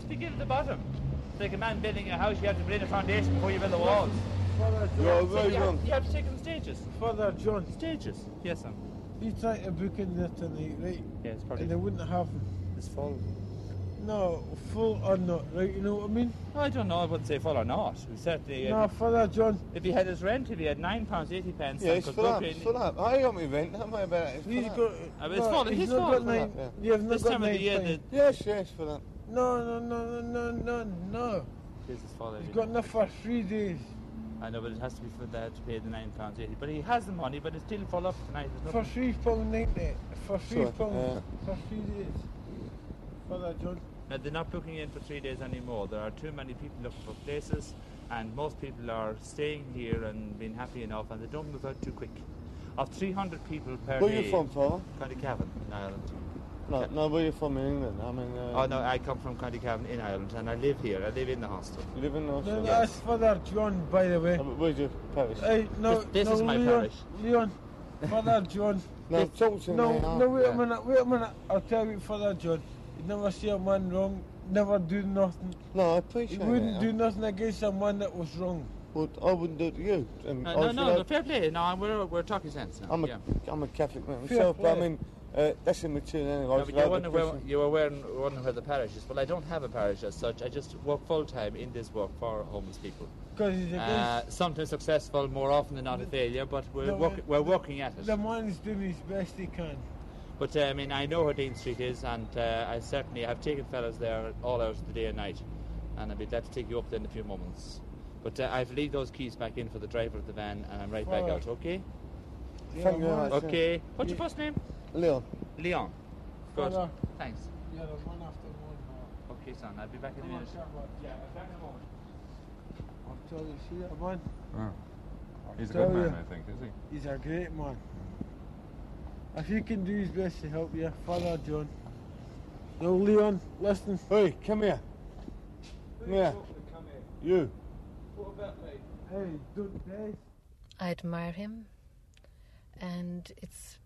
just begin at the bottom. It's like a man building a house, you have to build a foundation before you build the walls. Father John. You're very you, have, you have to take them stages. Father John. Stages. Yes, sir. You tried to book in there tonight, right? Yeah, it's probably And it wouldn't happen. it's full. No, full or not, right? You know what I mean? I don't know. I wouldn't say full or not. We certainly. Uh, no, Father John. If he had his rent, if he had nine pounds eighty pence, Yeah, it's full up, it's full up. I got my rent, don't worry about it. It's He's full up. got. Uh, I mean, it's full, he's he's not full. got nine. Yeah. You have not This got time of nine the year, the, Yes, yes, full up. No, no, no, no, no, no, no. this is full. He's every got enough for three days. I know, but it has to be for that to pay the nine pounds eighty. But he has the money, but it's still full up tonight. There's For nothing. three pound ninety. For three Sure, pound uh, for three days. Father John. Now, they're not booking in for three days anymore. There are too many people looking for places, and most people are staying here and being happy enough, and they don't move out too quick. Of 300 people per Where day. you from, Father? County Cavan in Ireland. No, no, where you from England? I mean, uh, Oh no, I come from County Cavan in Ireland, and I live here. I live in the hostel. you live in No, Australia? that's Father John, by the way. Uh, but Where's your parish? Hey, no, This- this no, is my Leon, parish. Leon, Father John. No, talk to No, me. no, wait Yeah. a minute, wait a minute. I'll tell you, Father John. You never see a man wrong, never do nothing. No, I He appreciate wouldn't it. do nothing against a man that was wrong. Well, I wouldn't do it to you. And Uh, no, no, no, fair play. No, we're, we're talking sense now. I'm a, yeah. am a Catholic man Fair myself, but I mean, uh, that's immature anyway. I No, was you're a wondering, where, you were wondering, wondering where the parish is. Well, I don't have a parish as such. I just work full time in this work for homeless people. Because. Uh, sometimes successful, more often than not a failure, but we're, No, work, we're working at it. the man is doing his best he can. But uh, I mean, I know where Dean Street is, and uh, I certainly have taken fellas there all hours of the day and night, and I'll be glad to take you up there in a few moments. But uh, I've leave those keys back in for the driver of the van, and I'm right back Alright. out. Okay? Yeah, Thank you very much. Okay. What's your first name? Leon. Leon. Good. Father, Thanks. you're the one after one. Uh, okay, son. I'll be back in a Come minute. Yeah, I'll back in a moment. I'll tell you, see that man? He's a good man, you. I think, is he? He's a great man. If he can do his best to help you, Father John. No, Leon, listen. Hey, come here. Come here. You. What about me? Hey, don't beg. I admire him, and it's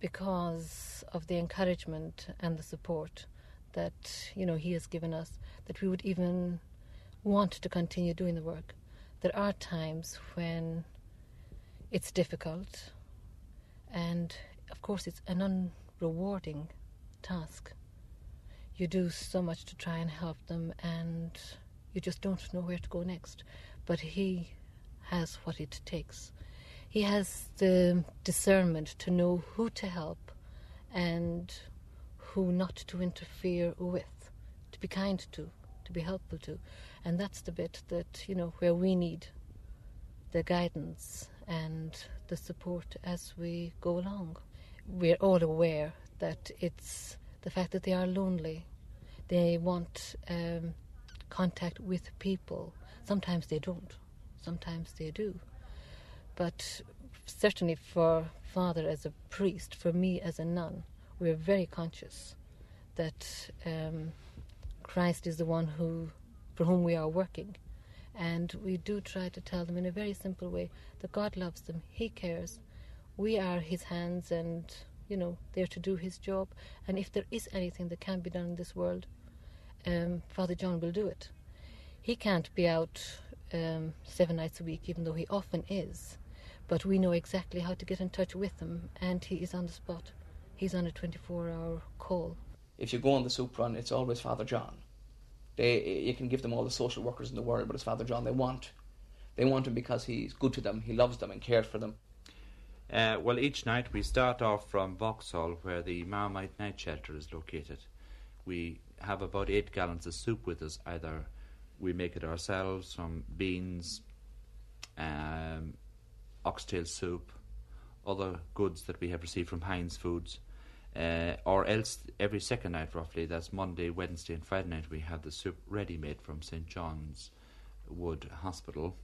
because of the encouragement and the support that you know he has given us that we would even want to continue doing the work. There are times when it's difficult, and of course, it's an unrewarding task. You do so much to try and help them, and you just don't know where to go next. But he has what it takes. He has the discernment to know who to help and who not to interfere with, to be kind to, to be helpful to. And that's the bit that, you know, where we need the guidance and the support as we go along. We're all aware that it's the fact that they are lonely. They want um, contact with people. Sometimes they don't, sometimes they do. But certainly for Father as a priest, for me as a nun, we're very conscious that um, Christ is the one who, for whom we are working. And we do try to tell them in a very simple way that God loves them, He cares. We are His hands and, you know, there to do His job. And if there is anything that can be done in this world, um, Father John will do it. He can't be out um, seven nights a week, even though he often is. But we know exactly how to get in touch with him, and he is on the spot. He's on a 24 hour call. If you go on the soup run, it's always Father John. They, you can give them all the social workers in the world, but it's Father John they want. They want him because he's good to them, he loves them and cares for them. Uh, well, each night we start off from Vauxhall, where the Marmite Night Shelter is located. We have about eight gallons of soup with us. Either we make it ourselves from beans, um, oxtail soup, other goods that we have received from Heinz Foods, uh, or else every second night, roughly, that's Monday, Wednesday, and Friday night, we have the soup ready made from St John's Wood Hospital.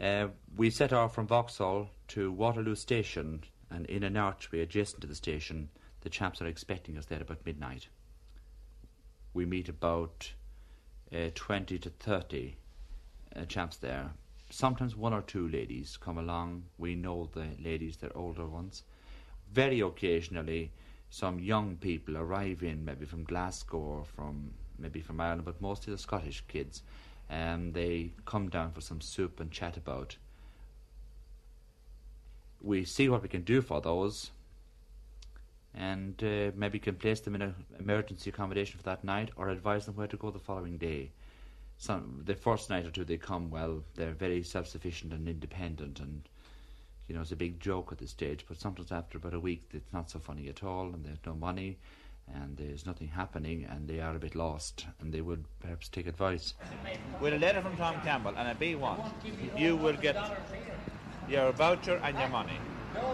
Uh, we set off from Vauxhall to Waterloo Station, and in an archway adjacent to the station, the chaps are expecting us there about midnight. We meet about uh, 20 to 30 uh, chaps there. Sometimes one or two ladies come along. We know the ladies, they're older ones. Very occasionally, some young people arrive in, maybe from Glasgow or from maybe from Ireland, but mostly the Scottish kids. Um, they come down for some soup and chat about. We see what we can do for those, and uh, maybe can place them in an emergency accommodation for that night, or advise them where to go the following day. Some the first night or two they come well, they're very self-sufficient and independent, and you know it's a big joke at this stage. But sometimes after about a week, it's not so funny at all, and there's no money, and there's nothing happening, and they are a bit lost, and they would perhaps take advice. With a letter from Tom Campbell and a B1, you will get your voucher and your money,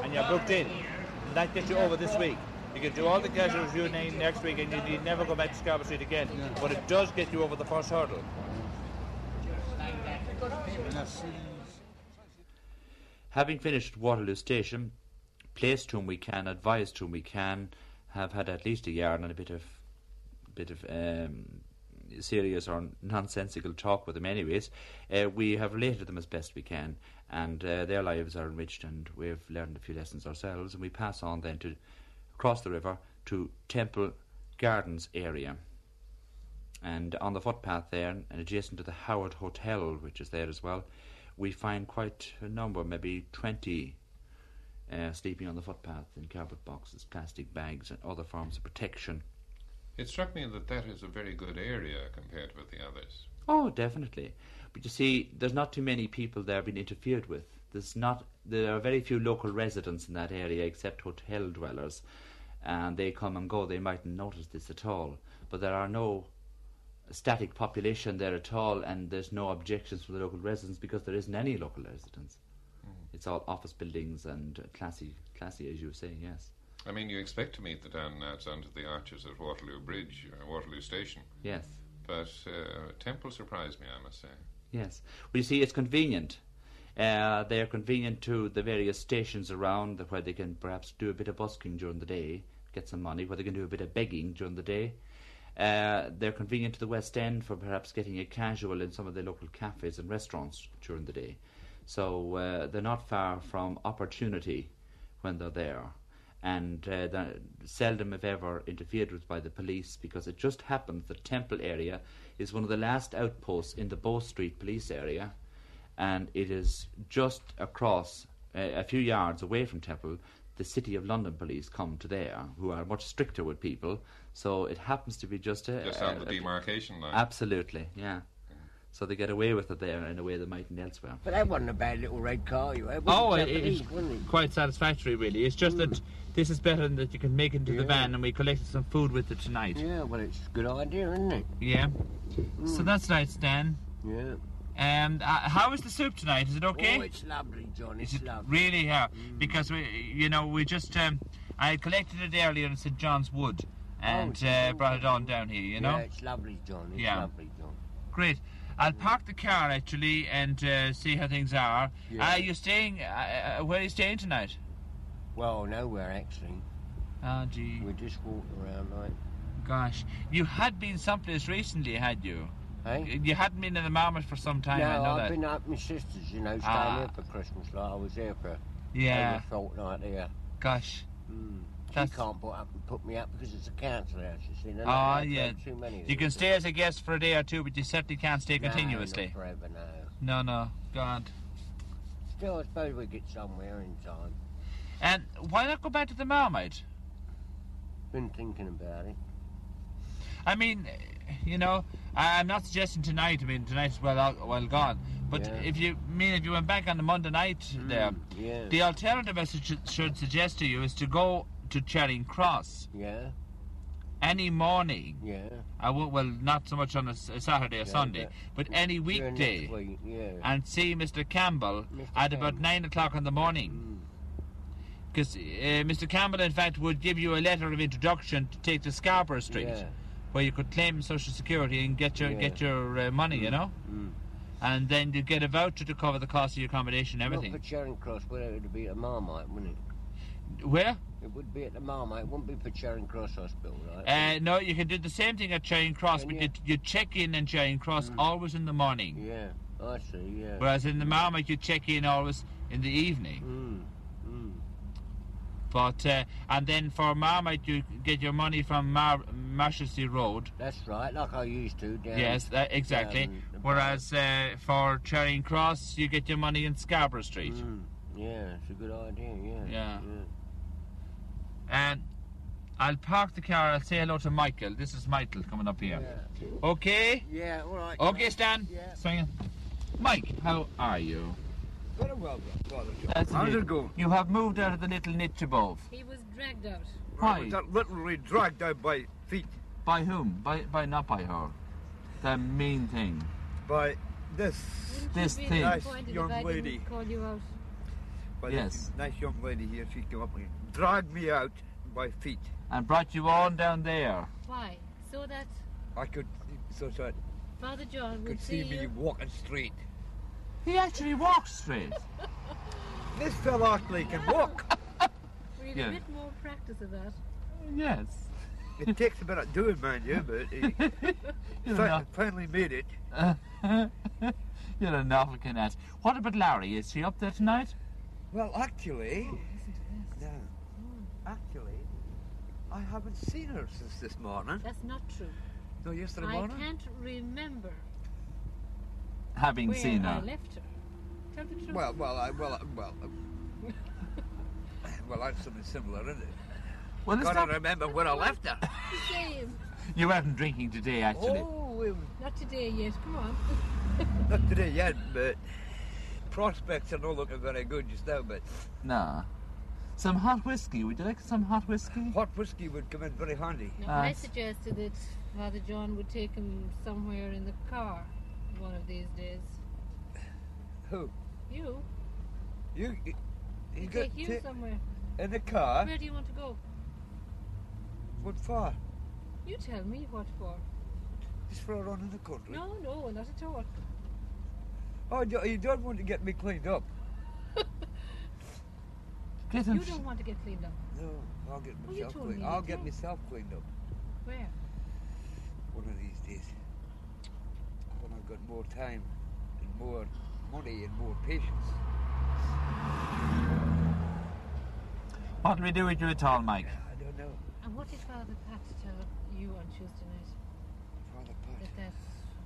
and you're booked in. And that gets you over this week. You can do all the casuals you name next week, and you need never go back to Scarborough Street again. But it does get you over the first hurdle. Having finished Waterloo Station, placed whom we can, advised whom we can, have had at least a yarn and a bit of bit of um, serious or nonsensical talk with them anyways, uh, we have related them as best we can and uh, their lives are enriched and we've learned a few lessons ourselves and we pass on then to across the river to Temple Gardens area. And on the footpath there, and adjacent to the Howard Hotel, which is there as well, we find quite a number, maybe 20 uh, sleeping on the footpath in carpet boxes, plastic bags, and other forms of protection. It struck me that that is a very good area compared with the others. Oh, definitely. But you see, there's not too many people there being interfered with. There's not. There are very few local residents in that area, except hotel dwellers, and they come and go. They mightn't notice this at all. But there are no static population there at all, and there's no objections from the local residents because there isn't any local residents. It's all office buildings and classy, classy as you say. Yes, I mean, you expect to meet the Dan Nats under the arches at Waterloo Bridge, uh, Waterloo Station, yes, but uh, Temple surprised me, I must say. yes. Well, you see, it's convenient. Uh, they are convenient to the various stations around where they can perhaps do a bit of busking during the day, get some money, where they can do a bit of begging during the day. Uh, they're convenient to the West End for perhaps getting a casual in some of the local cafes and restaurants during the day. So uh, they're not far from opportunity when they're there. And uh, they're seldom, if ever, interfered with by the police because it just happens that Temple area is one of the last outposts in the Bow Street police area, and it is just across a few yards away from Temple. The City of London police come to there, who are much stricter with people. So it happens to be just a, Just on the demarcation line. Absolutely, yeah. So they get away with it there in a way they mightn't elsewhere. But that wasn't a bad little red car you had. Oh, it, Japanese, it's it? quite satisfactory, really. It's just that hmm. this is better than that you can make it into the van, and we collected some food with it tonight. Yeah, well, it's a good idea, isn't it? Yeah. So hmm. that's nice, Dan. Yeah. And uh, how is the soup tonight? Is it okay? Oh, it's lovely, John. It's Is it lovely. really here? Because we, you know, we just um, I collected it earlier in St John's Wood and it's uh, brought it on down here. You know, Yeah, it's lovely, John. It's Yeah. lovely, John. great. I'll park the car actually and uh, see how things are. Yeah. Are you staying? Uh, uh, where are you staying tonight? Well, nowhere actually. Oh, gee, We're just walked around like. gosh, you had been someplace recently, had you? Hey? You hadn't been in the Marmite for some time. no, I know I've that. been up with my sisters, you know, staying Ah. there for Christmas. Like I was there for yeah, a fortnight there. gosh. Mm. She can't put up and put me up because it's a council house, you see. they're not Ah, yeah. Too many You can stay as a guest for a day or two, but you certainly can't stay No, continuously. forever, no. No, no, God. Still, I suppose we get somewhere in time. And why not go back to the Marmite? Been thinking about it. I mean, you know, I'm not suggesting tonight. I mean, tonight's well out, well gone. But Yeah. if you I mean if you went back on the Monday night there, Mm, yeah. the alternative I should, should suggest to you is to go to Charing Cross Yeah, any morning. yeah. I. Well, not so much on a Saturday or Yeah, Sunday, but any weekday, week, yeah. and see Mr. Campbell Mr. at about nine o'clock in the morning. Mm. Because uh, Mr. Campbell, in fact, would give you a letter of introduction to take to Scarborough Street, Yeah. Where you could claim Social Security and get your Yeah. get your uh, money, you know, Mm. and then you get a voucher to cover the cost of your accommodation and Not everything. for Charing Cross, but it would be at Marmite, wouldn't it? Where? It would be at the Marmite. It wouldn't be for Charing Cross Hospital, right? Uh, no, you can do the same thing at Charing Cross, but you? you, you check in at Charing Cross Mm. always in the morning, yeah, I see. Yeah. whereas in the Marmite you check in always in the evening. But uh, and then for Marmite, you get your money from Mar- Marshalsea Road. That's right, like I used to. Down, yes, that, exactly. down Whereas uh, for Charing Cross, you get your money in Scarborough Street. Mm, yeah, it's a good idea. Yeah. Yeah. And I'll park the car. I'll say hello to Michael. This is Michael coming up here. Okay. Yeah. All right. Okay, Stan. Yeah. Swing. Mike, how are you? Very well, Father John. That's How's it. it going? You have moved out of the little niche above. He was dragged out. Why? was that literally dragged out by feet By whom? By by not by her. The mean thing. by this Wouldn't This you thing. Nice disappointed if young I didn't lady. call you out? by Yes. this nice young lady here. She came up and dragged me out by feet. And brought you on down there. Why? So that I could so that Father John would could see, see me you. walking straight. He actually walks straight. This fella actually can walk. We need Yeah. a bit more practice of that. yes. it takes a bit of doing, mind you, but he You're fi- an finally made it. aw- You're an awful canet. What about Larry? Is she up there tonight? Well, actually, oh, Listen to this. no, actually, I haven't seen her since this morning. That's not true. No, yesterday morning? I morning. can't remember Having where seen I her. left her. Tell the truth. Well, well, I, well, I- well, uh, well, that's something similar, isn't it? Well, it's Gotta not, remember where I left her. the same. you weren't drinking today, actually. Oh, it Not today yet. Come on. not today yet, but prospects are not looking very good just now. But Nah. Some hot whiskey. Would you like some hot whiskey? hot whiskey would come in very handy. Now, Uh, I suggested that Father John would take him somewhere in the car one of these days. Who? You? You? You, you got take you ta- somewhere. in the car? Where do you want to go? What for? You tell me what for. Just for a run in the country? No, no, not at all. Oh, you you don't want to get me cleaned up? Get You don't want to get cleaned up. No, I'll get Well, you myself told cleaned. me I'll that, get yeah. myself cleaned up Where? one of these days. When I've got more time and more money and more patience. What do we do with you at all, Mike? I don't know. And what did Father Pat tell you on Tuesday night? Father Pat. That that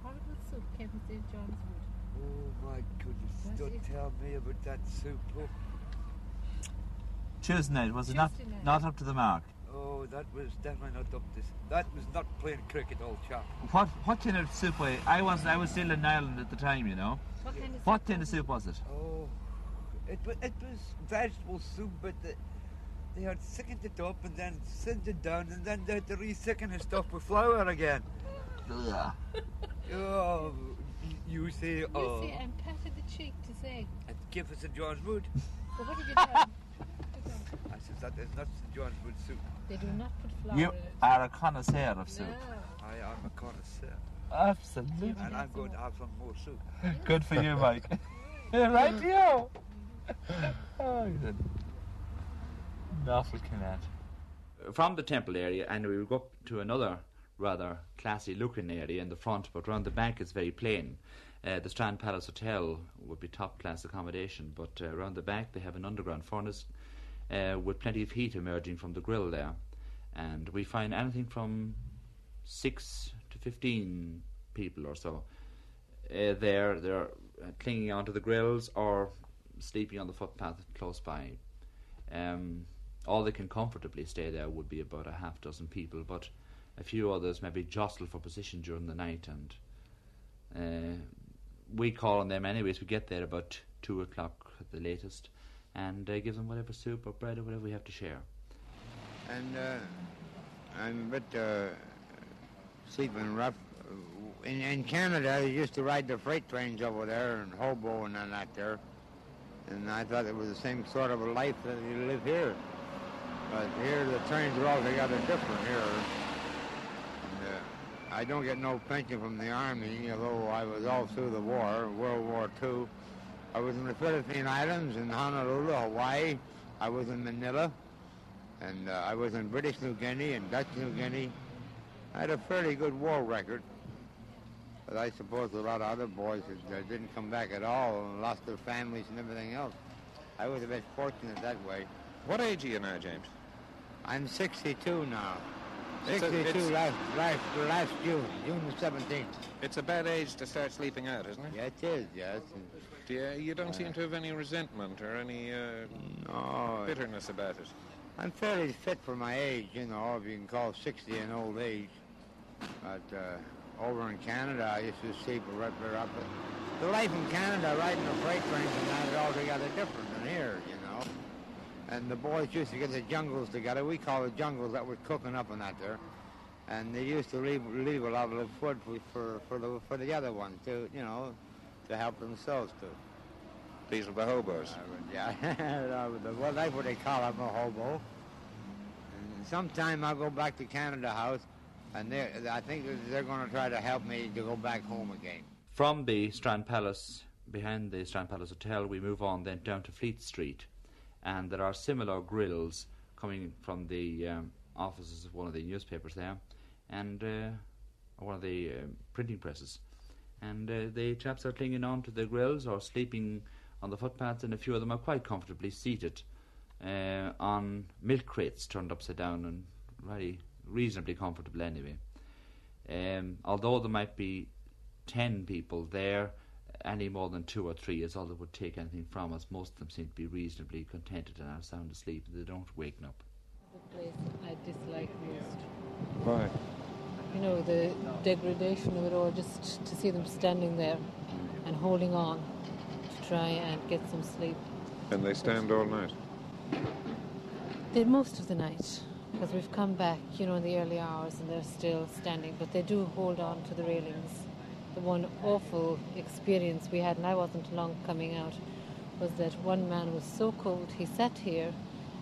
horrible soup came from St. John's Wood. Oh my goodness! Was Don't it? tell me about that soup. Oh, Tuesday night, was it not, night. not up to the mark? Oh, that was definitely not up to. That was not playing cricket, old chap. What what kind of soup? I, I was I was still in Ireland at the time, you know. What kind of What soup kind of was it? soup was it? Oh, it was it was vegetable soup, but the, they had thickened it up and then thinned it down, and then they had to re-thicken the stuff with flour again. Ugh. Oh, you say, You oh, see, I'm patted the cheek to say. give us a John's Wood. So what did you tell him? That is not St. John's Wood soup. They do not put flour You in it. are a connoisseur of soup. No. I am a connoisseur, Absolutely. and I'm going to have some more soup. Good for you, Mike. right, you. Oh, he's an awful canet. From the temple area, and we will go up to another rather classy looking area in the front, but around the back it's very plain. Uh, the Strand Palace Hotel would be top class accommodation, but uh, around the back they have an underground furnace uh, with plenty of heat emerging from the grill there. And we find anything from six to fifteen people or so uh, there. They're uh, clinging onto the grills or sleeping on the footpath close by. Um, all they can comfortably stay there would be about a half dozen people, but a few others maybe jostle for position during the night, and uh, we call on them anyways. We get there about two o'clock at the latest, and uh, give them whatever soup or bread or whatever we have to share. and uh, I'm a bit uh, sleeping rough. In, in Canada, I used to ride the freight trains over there and hobo and all that there, and I thought it was the same sort of a life that you live here. But here, the trains are altogether different here. And, uh, I don't get no pension from the Army, although I was all through the war, World War II. I was in the Philippine Islands, in Honolulu, Hawaii. I was in Manila. And uh, I was in British New Guinea and Dutch New Guinea. I had a fairly good war record. But I suppose a lot of other boys that, didn't come back at all and lost their families and everything else. I was a bit fortunate that way. What age are you now, James? I'm 62 now. It's a- 62 it's- last, last, last June, June the 17th. It's a bad age to start sleeping out, isn't it? Yeah, it is, yes. You, you don't seem to have any resentment or any uh, No, bitterness about it. I'm fairly fit for my age, you know, if you can call 60 an old age. But uh, over in Canada, I used to sleep right there up. The life in Canada, riding the freight trains and that, is altogether different than here, you know. And the boys used to get the jungles together. We call the jungles that were cooking up and that there. And they used to leave, leave a lot of food for, for, for, the, for the other one, to, you know, to help themselves, to. These are the hobos. Yeah, well, that's what they call it, a hobo. And sometime I'll go back to Canada House, and they I think they're going to try to help me to go back home again. From the Strand Palace, behind the Strand Palace Hotel, we move on then down to Fleet Street, and there are similar grills coming from the um, offices of one of the newspapers there, and uh, one of the um printing presses, and uh, the chaps are clinging on to the grills or sleeping on the footpaths, and a few of them are quite comfortably seated uh, on milk crates turned upside down and very reasonably comfortable anyway. Um, although there might be 10 people there, any more than two or three is all that would take anything from us. Most of them seem to be reasonably contented and are sound asleep. They don't waken up. The place I dislike most. Why? You know, the degradation of it all, just to see them standing there and holding on to try and get some sleep. And they stand all night. They most of the night, because we've come back, you know, in the early hours and they're still standing, but they do hold on to the railings. The one awful experience we had, and I wasn't long coming out, was that one man was so cold he sat here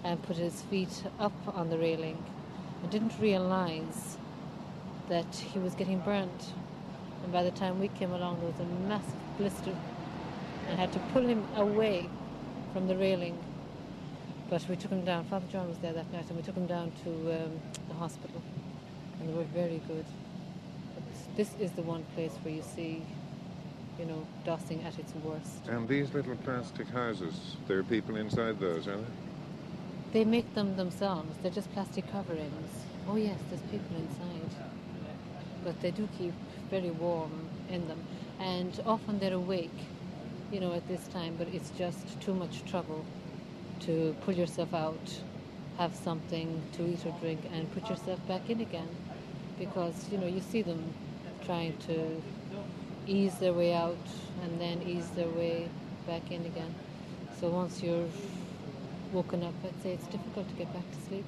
and put his feet up on the railing and didn't realize that he was getting burnt. And by the time we came along, there was a massive blister and had to pull him away from the railing. But we took him down. Father John was there that night, and we took him down to um, the hospital, and they were very good. But this is the one place where you see, you know, dossing at its worst. And these little plastic houses, there are people inside those, are there? They make them themselves. They're just plastic coverings. Oh yes, there's people inside, but they do keep very warm in them, and often they're awake, you know, at this time. But it's just too much trouble to pull yourself out, have something to eat or drink, and put yourself back in again, because you know you see them trying to ease their way out and then ease their way back in again. So once you're woken up, I'd say it's difficult to get back to sleep.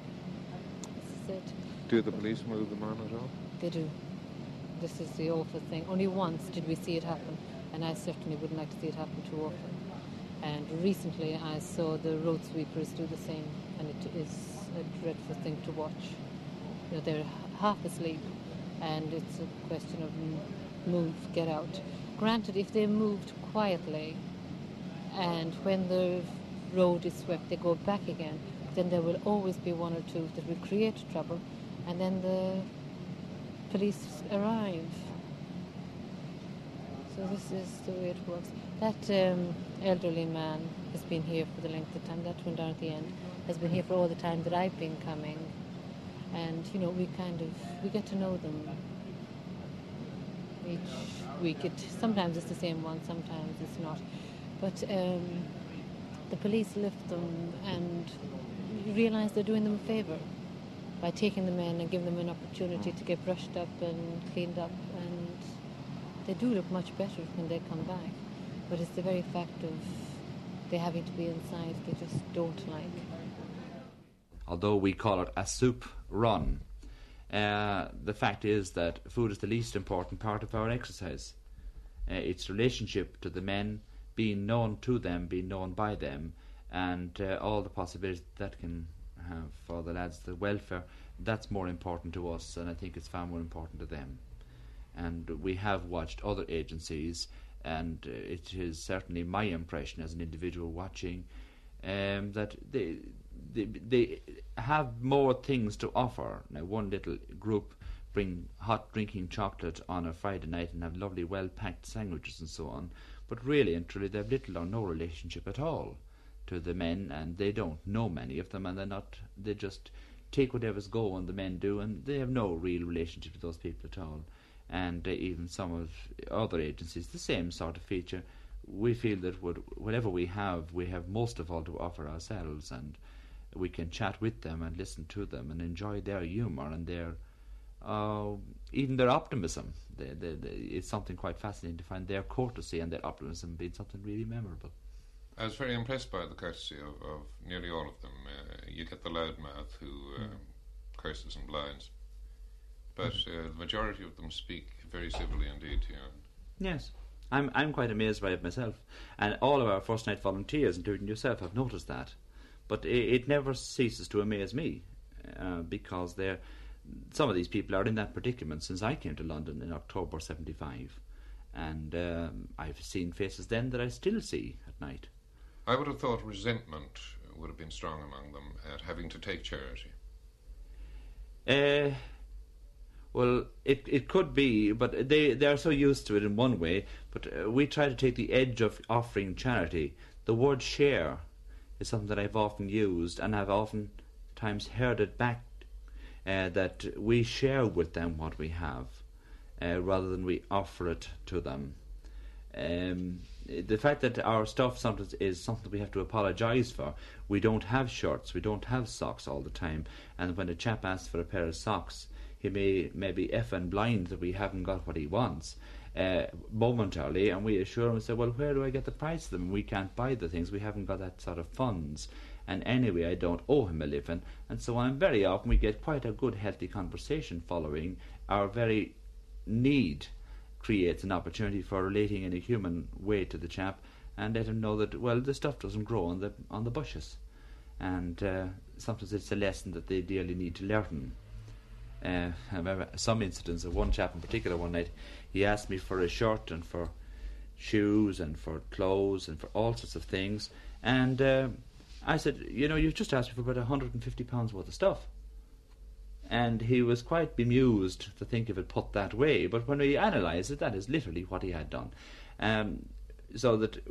This is it. Do the police move them on at all? They do. This is the awful thing. Only once did we see it happen, and I certainly wouldn't like to see it happen too often. And recently I saw the road sweepers do the same, and it is a dreadful thing to watch. You know, they're half asleep, and it's a question of move, get out. Granted, if they moved quietly, and when the road is swept, they go back again, then there will always be one or two that will create trouble, and then the police arrive. So this is the way it works. That um, elderly man has been here for the length of time. That one down at the end has been here for all the time that I've been coming, and you know we kind of we get to know them each week. It sometimes it's the same one, sometimes it's not. But um, the police lift them and realise they're doing them a favour by taking them in and giving them an opportunity to get brushed up and cleaned up and they do look much better when they come back. But it's the very fact of they having to be inside they just don't like. although we call it a soup run, uh, the fact is that food is the least important part of our exercise. Uh, its relationship to the men, being known to them, being known by them, and uh, all the possibilities that can have for the lads, the welfare, that's more important to us, and I think it's far more important to them. And we have watched other agencies, and uh, it is certainly my impression as an individual watching um, that they, they they have more things to offer. Now, one little group bring hot drinking chocolate on a Friday night and have lovely, well packed sandwiches and so on, but really and truly, they have little or no relationship at all to the men, and they don't know many of them, and they're not. They just take whatever's going the men do, and they have no real relationship to those people at all. And uh, even some of other agencies, the same sort of feature. We feel that what, whatever we have, we have most of all to offer ourselves, and we can chat with them and listen to them and enjoy their humour and their uh, even their optimism. They, they, they, it's something quite fascinating to find their courtesy and their optimism being something really memorable. I was very impressed by the courtesy of, of nearly all of them. Uh, you get the loudmouth who uh, curses and blinds, but uh, the majority of them speak very civilly indeed to you. Yes. I'm I'm quite amazed by it myself, and all of our first night volunteers, including yourself, have noticed that. But it, it never ceases to amaze me, uh, because they're some of these people are in that predicament since I came to London in October '75, and um, I've seen faces then that I still see at night. I would have thought resentment would have been strong among them at having to take charity. Uh, well, it it could be, but they they are so used to it in one way. But uh, we try to take the edge of offering charity. The word share is something that I've often used, and I've often times heard it back uh, that we share with them what we have, uh, rather than we offer it to them. Um, the fact that our stuff sometimes is something we have to apologise for. We don't have shirts, we don't have socks all the time, and when a chap asks for a pair of socks, he may maybe effing blind that we haven't got what he wants uh, momentarily, and we assure him and say, "Well, where do I get the price of them? We can't buy the things. We haven't got that sort of funds." And anyway, I don't owe him a living, and so on. Very often, we get quite a good, healthy conversation following our very need creates an opportunity for relating in a human way to the chap and let him know that well the stuff doesn't grow on the on the bushes. And uh, sometimes it's a lesson that they dearly need to learn. Uh, I remember some incidents of one chap in particular one night he asked me for a shirt and for shoes and for clothes and for all sorts of things. And uh, I said you know you've just asked me for about 150 pounds worth of stuff and he was quite bemused to think of it put that way. But when we analyse it, that is literally what he had done. Um, so that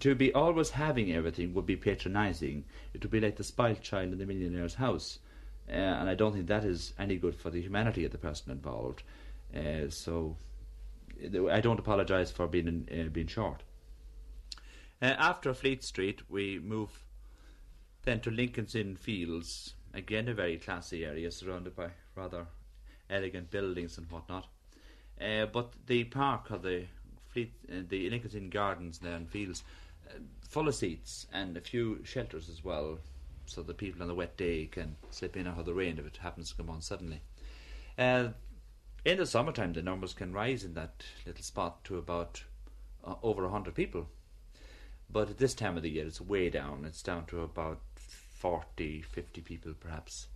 to be always having everything would be patronising. It would be like the spoilt child in the millionaire's house. Uh, and I don't think that is any good for the humanity of the person involved. Uh, so I don't apologise for being uh, being short. Uh, after Fleet Street, we move then to Lincoln's Inn Fields, again a very classy area surrounded by rather elegant buildings and whatnot. Uh, but the park the fleet, uh, the Lincoln's Gardens there and fields, uh, full of seats and a few shelters as well, so that people on the wet day can slip in out of the rain if it happens to come on suddenly. Uh, in the summertime, the numbers can rise in that little spot to about uh, over a hundred people. But at this time of the year, it's way down. It's down to about 40, 50 people perhaps.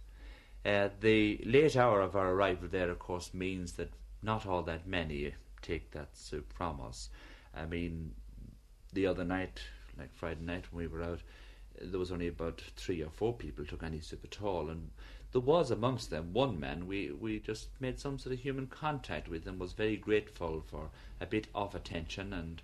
Uh, the late hour of our arrival there, of course, means that not all that many take that soup from us. I mean, the other night, like Friday night when we were out, there was only about three or four people took any soup at all, and there was amongst them one man we we just made some sort of human contact with and was very grateful for a bit of attention, and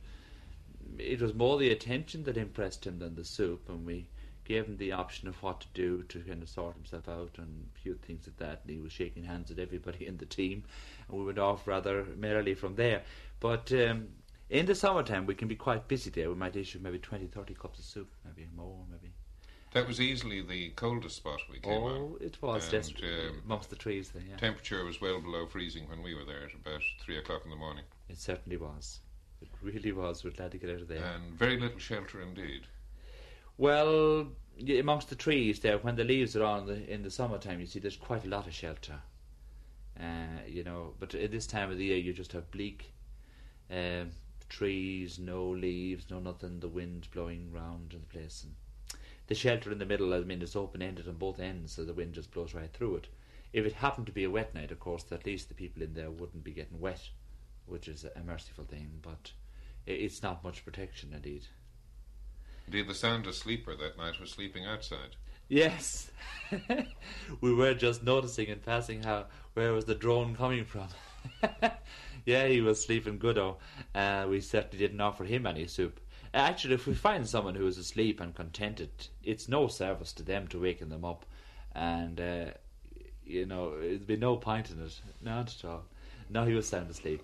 it was more the attention that impressed him than the soup, and we gave him the option of what to do to kind of sort himself out and a few things like that. And he was shaking hands with everybody in the team, and we went off rather merrily from there. But um, in the summertime, we can be quite busy there. We might issue maybe 20, 30 cups of soup, maybe more, maybe. That was easily the coldest spot we came on. Oh, it was And, just um, amongst the trees there. Yeah. Temperature was well below freezing when we were there at about three o'clock in the morning, It certainly was. It really was. We're glad to get out of there. and very little shelter indeed. Well, amongst the trees there, when the leaves are on the, in the summertime, you see there's quite a lot of shelter. Uh, you know, but at this time of the year, you just have bleak um, trees, no leaves, no nothing. The wind blowing round the place, and the shelter in the middle. I mean, it's open ended on both ends, so the wind just blows right through it. If it happened to be a wet night, of course, at least the people in there wouldn't be getting wet, which is a merciful thing. But it's not much protection, indeed. Indeed, the soundest sleeper that night was sleeping outside. Yes, we were just noticing in passing how where was the drone coming from. yeah, he was sleeping good. Oh, uh, we certainly didn't offer him any soup. Actually, if we find someone who is asleep and contented, it's no service to them to waken them up, and uh, you know it'd be no point in it. Not at all. No, he was sound asleep.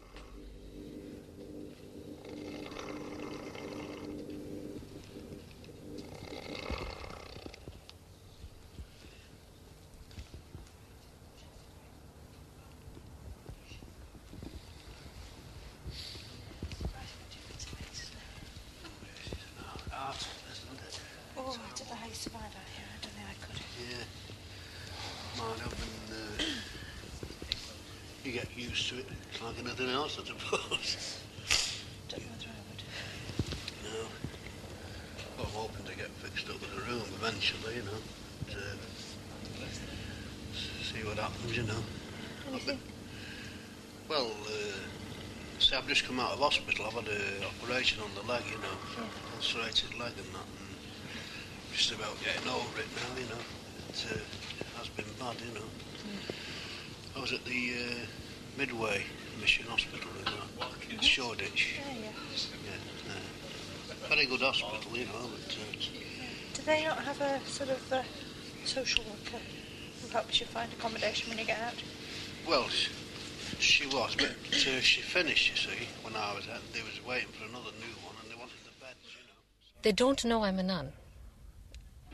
Oh, I don't know how you survive out here. I don't think I could. Yeah. Might and uh, you get used to it. It's like anything else, I suppose. Don't know whether I would. No. Well, I'm hoping to get fixed up with a room eventually, you know. To, see what happens, you know. Anything? Well, uh, see, I've just come out of hospital. I've had an operation on the leg, you know. Ulcerated leg and that. And just about getting over it now, you know. It uh, has been bad, you know. I was at the uh, Mildmay Mission Hospital in uh, Shoreditch. Yeah, yeah. Yeah, uh, very good hospital, you know. But, uh, Do they not have a sort of uh, social worker who helps you find accommodation when you get out? well, she, she was, but uh, she finished, you see, when I was at. They was waiting for another new one, and they wanted the beds, you know. They don't know I'm a nun.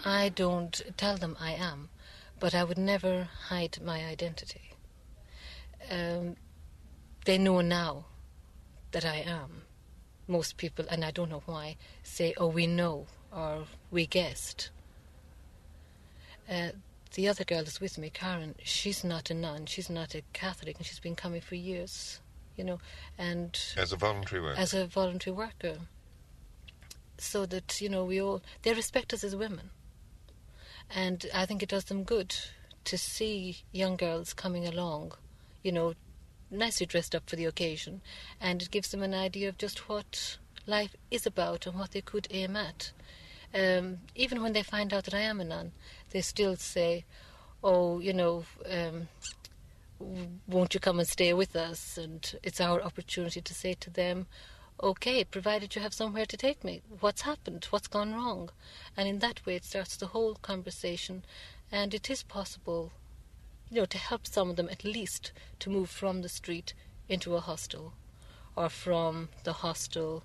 I don't tell them I am, but I would never hide my identity. Um, they know now that I am. Most people, and I don't know why, say, "Oh, we know," or "We guessed." Uh, the other girl that's with me, Karen, she's not a nun. She's not a Catholic, and she's been coming for years. You know, and As a voluntary worker. as a voluntary worker. So that, you know, we all, they respect us as women. And I think it does them good to see young girls coming along, you know, nicely dressed up for the occasion. And it gives them an idea of just what life is about and what they could aim at. Um, even when they find out that I am a nun, they still say, oh, you know, um, won't you come and stay with us? And it's our opportunity to say to them, okay, provided you have somewhere to take me. What's happened? What's gone wrong? And in that way, it starts the whole conversation, and it is possible, you know, to help some of them at least to move from the street into a hostel, or from the hostel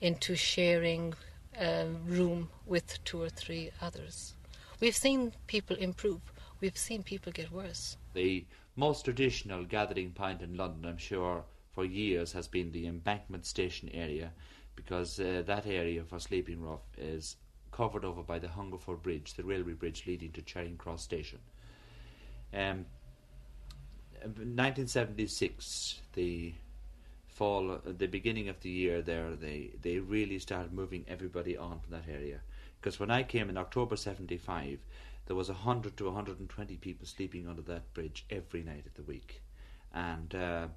into sharing a room with two or three others. We've seen people improve. We've seen people get worse. The most traditional gathering point in London, I'm sure, for years has been the Embankment Station area, because uh, that area for Sleeping Rough is covered over by the Hungerford Bridge, the railway bridge leading to Charing Cross Station. Um, 1976, the fall, the beginning of the year there, they, they really started moving everybody on from that area. Because when I came in October 75, there was 100 to 120 people sleeping under that bridge every night of the week. And uh,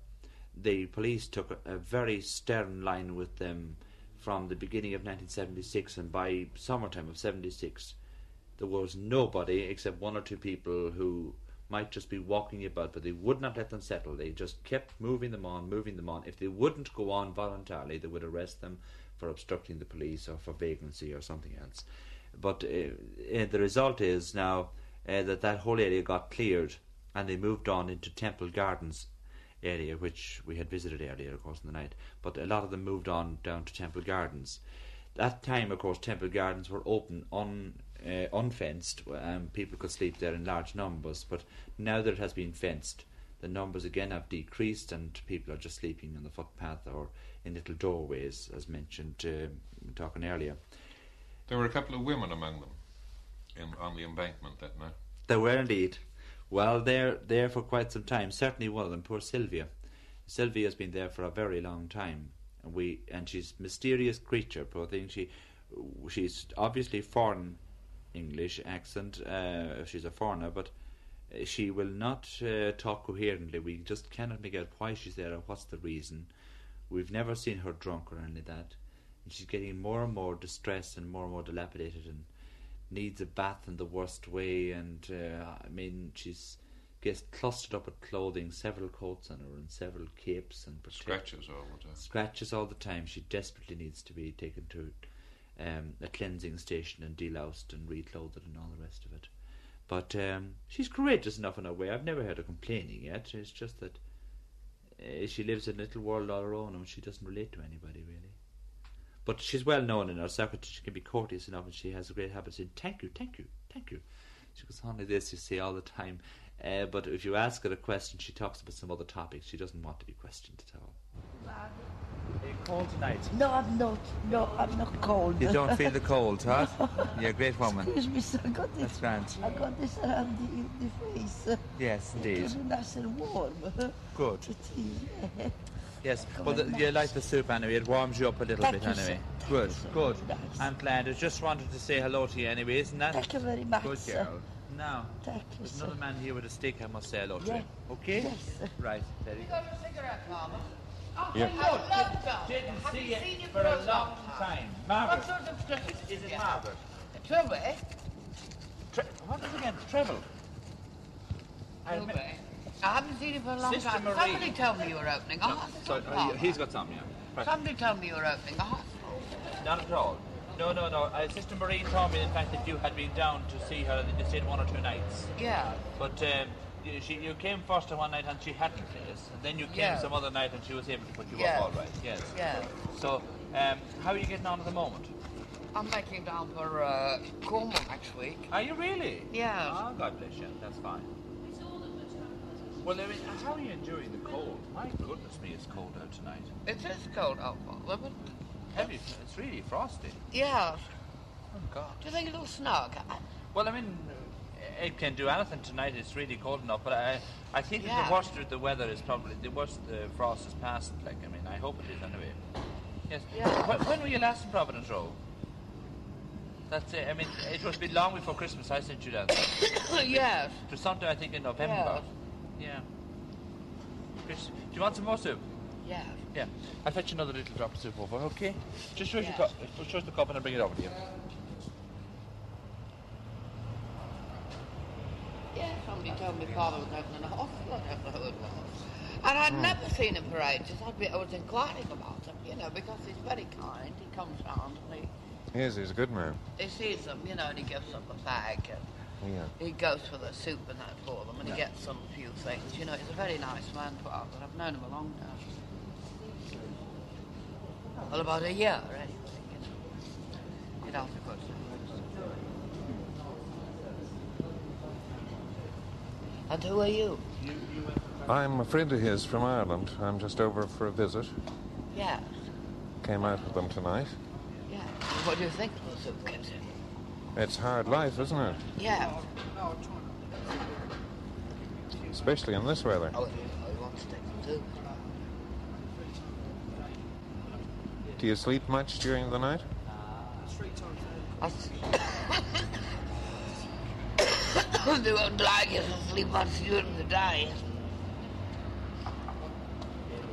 the police took a, a very stern line with them from the beginning of 1976, and by summertime of 76, there was nobody except one or two people who might just be walking about, but they would not let them settle. They just kept moving them on, moving them on. If they wouldn't go on voluntarily, they would arrest them for obstructing the police or for vagrancy or something else. But uh, uh, the result is now uh, that that whole area got cleared and they moved on into Temple Gardens area, which we had visited earlier, of course, in the night. But a lot of them moved on down to Temple Gardens. That time, of course, Temple Gardens were open, un, uh, unfenced, and people could sleep there in large numbers. But now that it has been fenced, the numbers again have decreased, and people are just sleeping on the footpath or in little doorways, as mentioned uh, talking earlier. There were a couple of women among them in, on the embankment that night. There were indeed. Well, they're there for quite some time. Certainly one of them, poor Sylvia. Sylvia has been there for a very long time, and we and she's a mysterious creature. Poor thing. She she's obviously foreign English accent. Uh, she's a foreigner, but uh, she will not uh, talk coherently. We just cannot make out why she's there or what's the reason. We've never seen her drunk or any like that. And she's getting more and more distressed and more and more dilapidated and needs a bath in the worst way. And uh, I mean, she's gets clustered up with clothing, several coats on her and several capes and Scratches all the time. Scratches all the time. She desperately needs to be taken to um, a cleansing station and deloused and reclothed and all the rest of it. But um, she's courageous enough in her way. I've never heard her complaining yet. It's just that uh, she lives in a little world all her own and she doesn't relate to anybody really. But she's well known in her circuit. She can be courteous enough and she has a great habit of saying, Thank you, thank you, thank you. She goes on like this, you see, all the time. Uh, but if you ask her a question, she talks about some other topics. She doesn't want to be questioned at all. Are you cold tonight? No, I'm not. No, I'm not cold. You don't feel the cold, huh? You're a great woman. Excuse me, sir. I got this. That's grand. I got this around the, the face. Yes, indeed. It's nice and warm. Good. It is. yeah. Yes. Well, the, you like the soup anyway. It warms you up a little Thank bit you, sir. anyway. Thank Good, you, good. Nice. I'm glad. I just wanted to say hello to you anyway, isn't that? Thank you very much, Good sir. girl. Now, Thank you, there's sir. another man here with a stick. I must say hello to Yeah. him. Okay? Yes, sir. Right. Very good. You got a cigarette, Mama? Yeah. Didn't see you for a long time. Margaret. What sort of dress Is it Margaret? Toby? Tre- what is it again? Treble. I Toby? admit- I haven't seen him for a long Sister time. Marie. Somebody told me you were opening a hospital. So, uh, he's got some, yeah. Right. Somebody told me you were opening a hospital. Not at all. No, no, no. Uh, Sister Marie told me, in fact, that you had been down to see her. That you stayed one or two nights. Yeah. But um, you, she, you came first one night and she hadn't, yes. And then you came Yeah. some other night and she was able to put you Yeah. up all right. Yes. Yeah. So, um, how are you getting on at the moment? I'm making down for uh, Cornwall next week. Are you really? Yeah. Oh, God bless you. That's fine. Well, I mean, how are you enduring the cold? My goodness me, it's cold out tonight. It is cold out, but Heavy. It's really frosty. yeah. Oh, God. Do you think it'll snug? Well, I mean, uh, it can do anything tonight. It's really cold enough, but I, I think Yeah. the worst of the weather is probably the worst. The frost is past. Like, I mean, I hope it is anyway. Yes. Yeah. When, when were you last in Providence Row? That's it. I mean, it was be long before Christmas. I sent you down. yes. It was sometime I think in November. Yeah. Chris, do you want some more soup? Yeah. Yeah. I'll fetch you another little drop of soup over. Okay. Just show us Yeah. the cup. Show us the cup and I'll bring it over to you. Yeah, somebody told me father was having a hospital. I don't know who it was. And I'd Hmm. never seen him for ages. I'd be, I was inquiring about him, you know, because he's very kind. He comes round and he, Yes, he's a good man. he sees them, you know, and he gives them a bag. And Yeah. he goes for the soup and that for them, and he gets some few things. You know, he's a very nice man, Father. I've known him a long time. Well, about a year, anyway, you know. He does a good service. And who are you? I'm a friend of his from Ireland. I'm just over for a visit. Yeah, Came out with them tonight. yeah. What do you think of the soup kitchen? It's hard life, isn't it? Yeah. Especially in this weather. Oh, he wants to take some soup. Do you sleep much during the night? Uh, I s- they won't like you to sleep much during the day.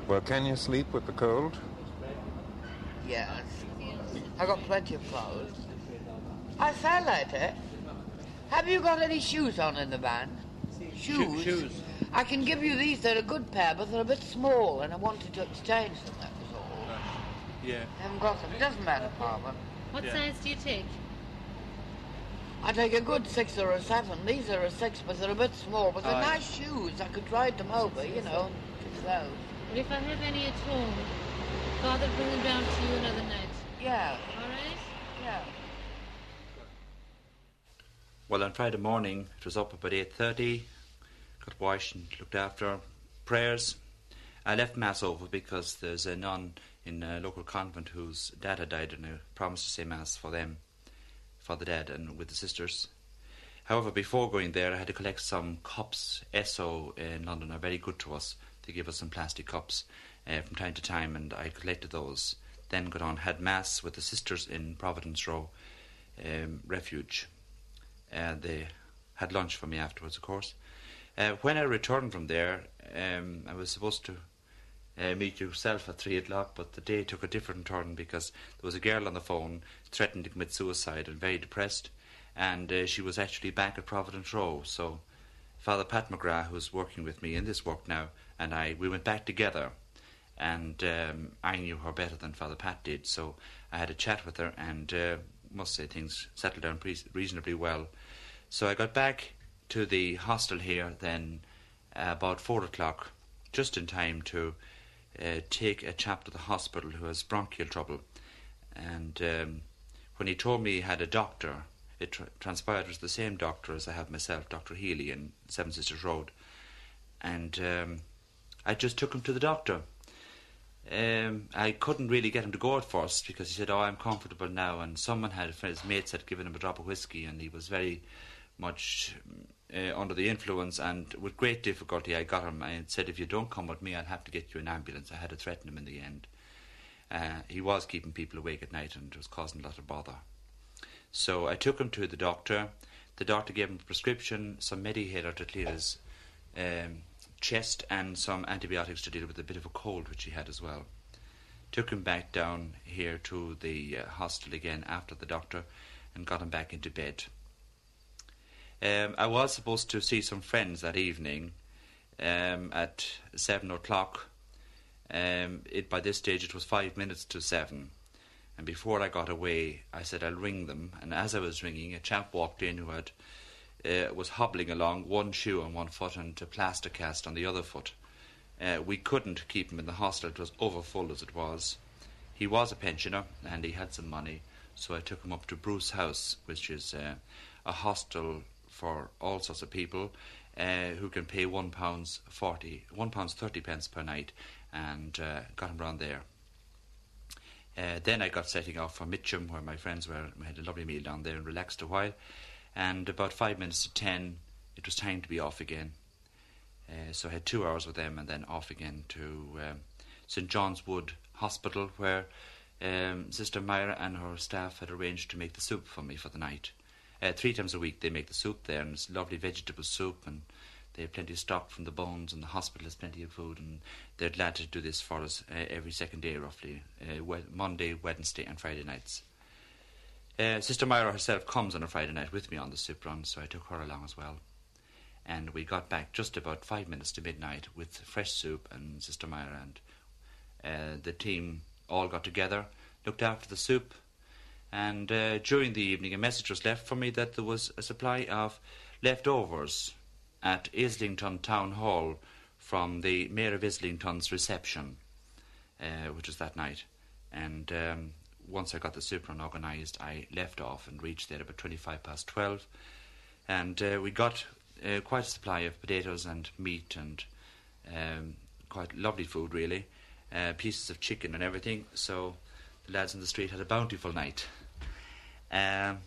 Well, can you sleep with the cold? Yes. I got plenty of clothes. I say, lady, have you got any shoes on in the van? Shoes? shoes. I can give you these. They're a good pair, but they're a bit small, and I wanted to exchange them, that was all. Yeah. I haven't got them. It doesn't matter, Father. What Yeah. size do you take? I take a good six or a seven. These are a six, but they're a bit small. But they're Aye. nice shoes. I could ride them over, you know, fix those. But if I have any at home, Father bring them down to you another night. Yeah. All right? Yeah. Well, on Friday morning, it was up about 8.30, got washed and looked after, prayers. I left Mass over because there's a nun in a local convent whose dad had died and I promised to say Mass for them, for the dad and with the sisters. However, before going there, I had to collect some cups. Esso in London are very good to us. They give us some plastic cups uh, from time to time, and I collected those. Then got on, had Mass with the sisters in Providence Row um, Refuge. Uh, they had lunch for me afterwards, of course. Uh, when I returned from there, um, I was supposed to uh, meet yourself at three o'clock, but the day took a different turn because there was a girl on the phone threatening to commit suicide and very depressed, and uh, she was actually back at Providence Row. So, Father Pat McGrath, who's working with me in this work now, and I, we went back together, and um, I knew her better than Father Pat did, so I had a chat with her, and uh, must say things settled down pre- reasonably well. So I got back to the hostel here then uh, about four o'clock, just in time to uh, take a chap to the hospital who has bronchial trouble. And um, when he told me he had a doctor, it tr- transpired it was the same doctor as I have myself, Dr. Healy in Seven Sisters Road. And um, I just took him to the doctor. Um, I couldn't really get him to go at first because he said, "Oh, I'm comfortable now." And someone had his mates had given him a drop of whiskey, and he was very much uh, under the influence. And with great difficulty, I got him. I said, "If you don't come with me, I'll have to get you an ambulance." I had to threaten him in the end. Uh, he was keeping people awake at night and was causing a lot of bother. So I took him to the doctor. The doctor gave him a prescription, some Medihaler to clear his um, chest, and some antibiotics to deal with a bit of a cold which he had as well. Took him back down here to the uh, hostel again after the doctor, and got him back into bed. Um, I was supposed to see some friends that evening um, at seven o'clock. Um, it by this stage it was five minutes to seven, and before I got away, I said I'll ring them. And as I was ringing, a chap walked in who had uh, was hobbling along, one shoe on one foot and a plaster cast on the other foot. Uh, we couldn't keep him in the hostel; it was overfull as it was. He was a pensioner and he had some money, so I took him up to Bruce House, which is uh, a hostel for all sorts of people uh, who can pay one pounds forty, one pounds thirty pence per night, and uh, got him round there. Uh, then I got setting off for Mitcham, where my friends were. We had a lovely meal down there and relaxed a while. And about five minutes to ten, it was time to be off again. Uh, so I had two hours with them and then off again to um, St John's Wood Hospital, where um, Sister Myra and her staff had arranged to make the soup for me for the night. Uh, three times a week they make the soup there, and it's lovely vegetable soup, and they have plenty of stock from the bones, and the hospital has plenty of food, and they're glad to do this for us uh, every second day, roughly, uh, Monday, Wednesday, and Friday nights. Uh, Sister Myra herself comes on a Friday night with me on the soup run, so I took her along as well. And we got back just about five minutes to midnight with fresh soup, and Sister Myra and uh, the team all got together, looked after the soup, and uh, during the evening a message was left for me that there was a supply of leftovers at Islington Town Hall from the Mayor of Islington's reception, uh, which was that night. And um, once I got the run organised, I left off and reached there about 25 past 12. And uh, we got uh, quite a supply of potatoes and meat and um, quite lovely food, really. Uh, pieces of chicken and everything. So the lads in the street had a bountiful night. Um,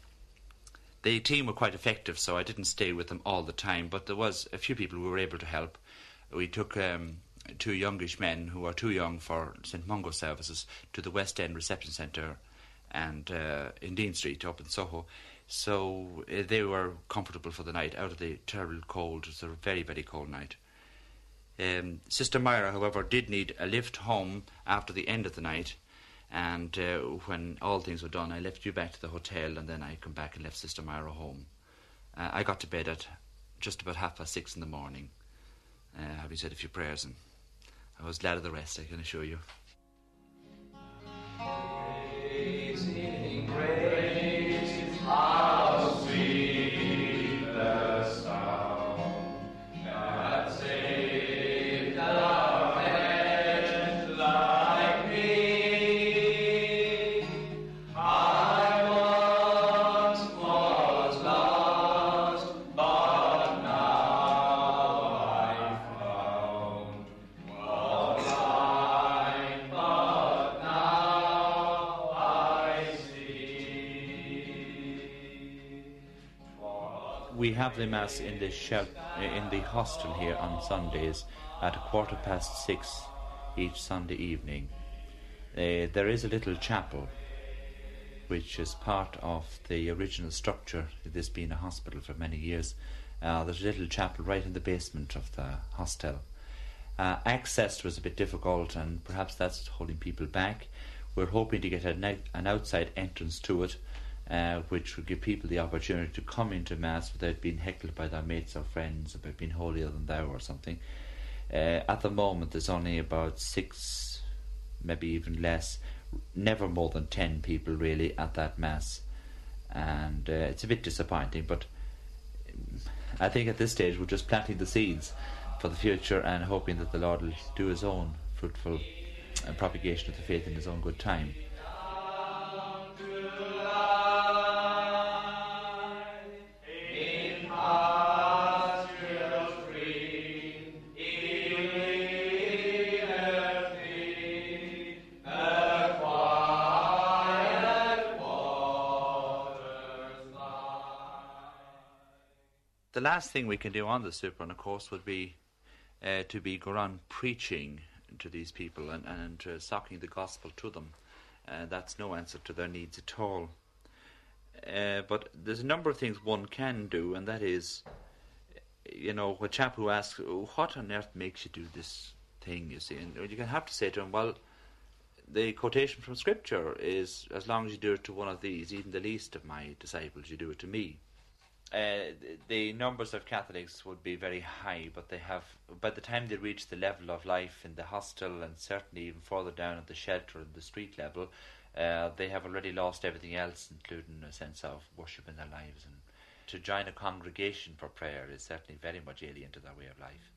the team were quite effective, so I didn't stay with them all the time, but there was a few people who were able to help. We took um, two youngish men who are too young for St Mungo services to the West End Reception Centre and uh, in Dean Street up in Soho. So uh, they were comfortable for the night out of the terrible cold. It was a very, very cold night. Um, Sister Myra, however, did need a lift home after the end of the night. And uh, when all things were done, I left you back to the hotel, and then I come back and left Sister Myra home. Uh, I got to bed at just about half past six in the morning, uh, having said a few prayers, and I was glad of the rest. I can assure you. Have the mass in the shel- in the hostel here on Sundays at a quarter past six each Sunday evening. Uh, there is a little chapel which is part of the original structure, this being a hospital for many years. Uh, there's a little chapel right in the basement of the hostel. Uh, access was a bit difficult, and perhaps that's holding people back. We're hoping to get an, an outside entrance to it, uh, which would give people the opportunity to come into Mass without being heckled by their mates or friends about being holier than thou or something. Uh, at the moment, there's only about six maybe even less. Never more than 10 people really at that Mass. And uh, it's a bit disappointing, but um, I think at this stage we're just planting the seeds for the future and hoping that the Lord will do His own fruitful uh, propagation of the faith in His own good time. The last thing we can do on the Super, of course, would be uh, to be go on preaching to these people and, and uh, socking the gospel to them. Uh, that's no answer to their needs at all. Uh, but there's a number of things one can do, and that is, you know, a chap who asks, oh, "What on earth makes you do this thing?" You see, and you can have to say to him, "Well, the quotation from Scripture is, as long as you do it to one of these, even the least of my disciples, you do it to me." Uh, the numbers of Catholics would be very high, but they have, by the time they reach the level of life in the hostel and certainly even further down at the shelter and the street level, uh, they have already lost everything else, including a sense of worship in their lives. And to join a congregation for prayer is certainly very much alien to their way of life.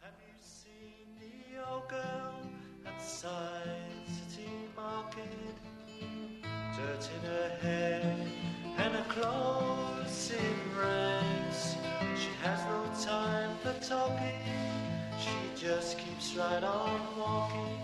Have you seen the old girl outside City Market? Dirt in her hair and her clothes in rags. She has no time for talking. She just keeps right on walking,